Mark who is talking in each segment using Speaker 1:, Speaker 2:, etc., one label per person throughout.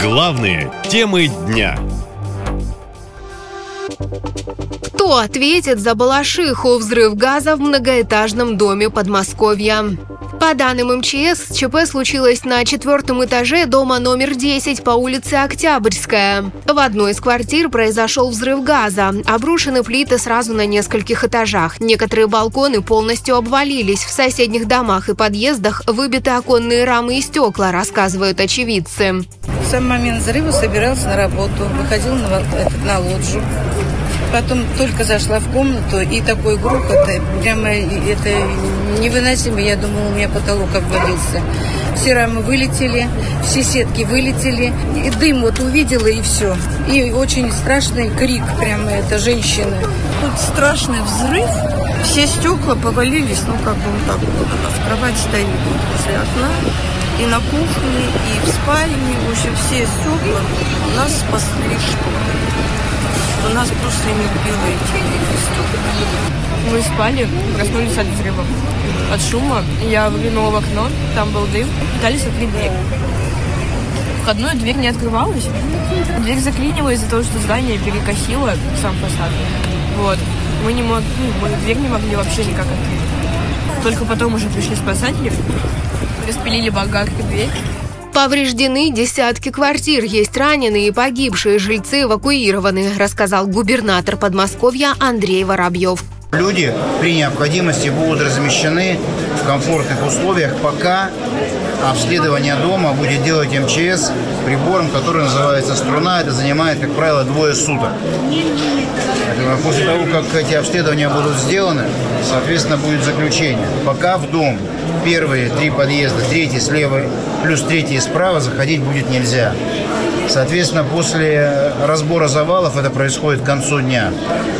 Speaker 1: Главные темы дня.
Speaker 2: Кто ответит за Балашиху взрыв газа в многоэтажном доме Подмосковья? По данным МЧС, ЧП случилось на четвертом этаже дома номер 10 по улице Октябрьская. В одной из квартир произошел взрыв газа. Обрушены плиты сразу на нескольких этажах. Некоторые балконы полностью обвалились. В соседних домах и подъездах выбиты оконные рамы и стекла, рассказывают очевидцы.
Speaker 3: В сам момент взрыва собирался на работу, выходил на, на лоджию. Потом только зашла в комнату, и такой грохот, прямо это невыносимо. Я думала, у меня потолок обвалился. Все рамы вылетели, все сетки вылетели. И дым вот увидела, и все. И очень страшный крик прямо это женщины. Тут страшный взрыв. Все стекла повалились, ну как бы вот так вот. В кровать стоит возле окна. И на кухне, и в спальне. В общем, все стекла нас спасли, нас просто не эти стекла.
Speaker 4: Мы спали, проснулись от взрыва, от шума. Я выглянула в окно, там был дым, пытались открыть дверь. Входную дверь не открывалась. Дверь заклинила из-за того, что здание перекосило сам фасад. Вот. Мы не могли, ну, мы дверь не могли вообще никак открыть. Только потом уже пришли спасатели, распилили болгаркой дверь.
Speaker 2: Повреждены десятки квартир, есть раненые и погибшие, жильцы эвакуированы, рассказал губернатор Подмосковья Андрей Воробьев.
Speaker 5: Люди при необходимости будут размещены в комфортных условиях, пока обследование дома будет делать МЧС прибором, который называется «Струна». Это занимает, как правило, двое суток. После того, как эти обследования будут сделаны, соответственно, будет заключение. Пока в дом первые три подъезда, третий слева плюс третий справа заходить будет нельзя. Соответственно, после разбора завалов, это происходит к концу дня,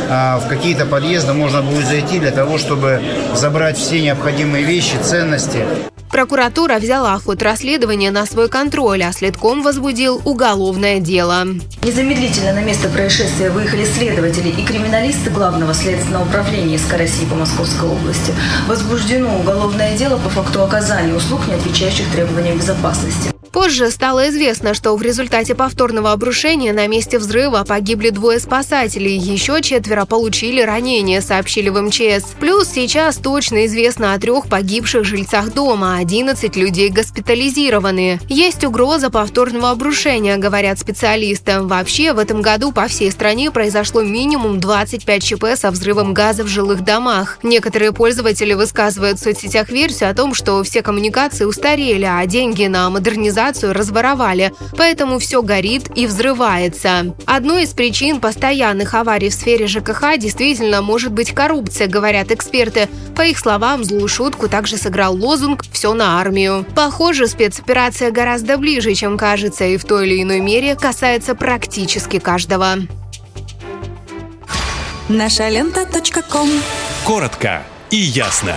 Speaker 5: а в какие-то подъезды можно будет зайти для того, чтобы забрать все необходимые вещи, ценности.
Speaker 2: Прокуратура взяла ход расследования на свой контроль, а следком возбудил уголовное дело.
Speaker 6: Незамедлительно на место происшествия выехали следователи и криминалисты Главного следственного управления СК России по Московской области. Возбуждено уголовное дело по факту оказания услуг, не отвечающих требованиям безопасности.
Speaker 2: Позже стало известно, что в результате повторного обрушения на месте взрыва погибли двое спасателей, еще четверо получили ранения, сообщили в МЧС. Плюс сейчас точно известно о трех погибших жильцах дома, 11 людей госпитализированы. Есть угроза повторного обрушения, говорят специалисты. Вообще, в этом году по всей стране произошло минимум 25 ЧП со взрывом газа в жилых домах. Некоторые пользователи высказывают в соцсетях версию о том, что все коммуникации устарели, а деньги на модернизацию канализацию разворовали, поэтому все горит и взрывается. Одной из причин постоянных аварий в сфере ЖКХ действительно может быть коррупция, говорят эксперты. По их словам, злую шутку также сыграл лозунг «Все на армию». Похоже, спецоперация гораздо ближе, чем кажется, и в той или иной мере касается практически каждого.
Speaker 7: Наша лента.
Speaker 1: Коротко и ясно.